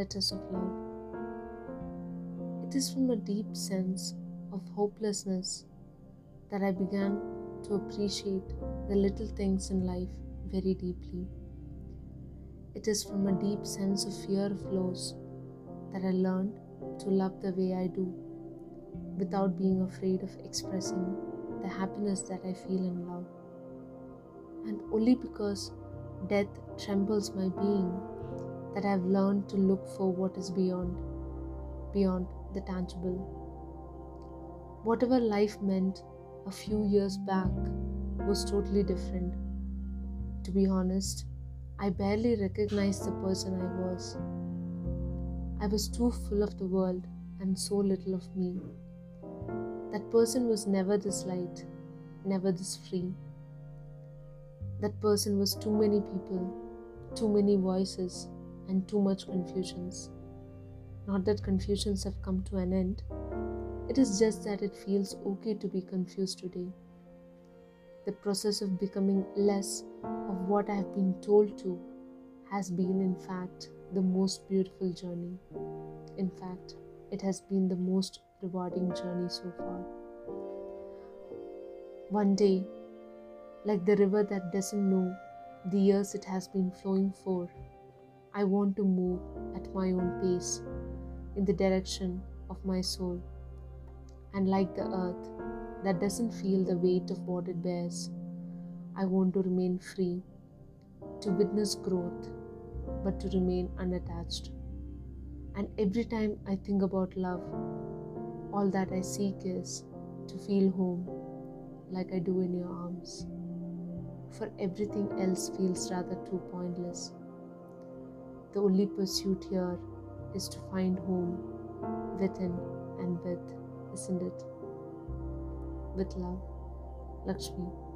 letters of love. It is from a deep sense of hopelessness that I began to appreciate the little things in life very deeply. It is from a deep sense of fear of loss that I learned to love the way I do without being afraid of expressing the happiness that I feel in love. And only because death trembles my being that I've learned to look for what is beyond, beyond the tangible. Whatever life meant a few years back was totally different. To be honest, I barely recognized the person I was. I was too full of the world and so little of me. That person was never this light, never this free. That person was too many people, too many voices, and too much confusions. Not that confusions have come to an end, it is just that it feels okay to be confused today. The process of becoming less of what I have been told to has been, in fact, the most beautiful journey. In fact, it has been the most rewarding journey so far. One day, like the river that doesn't know the years it has been flowing for, I want to move at my own pace in the direction of my soul. And like the earth that doesn't feel the weight of what it bears, I want to remain free, to witness growth, but to remain unattached. And every time I think about love, all that I seek is to feel home like I do in your arms. For everything else feels rather too pointless. The only pursuit here is to find home within and with, isn't it? With love, Lakshmy.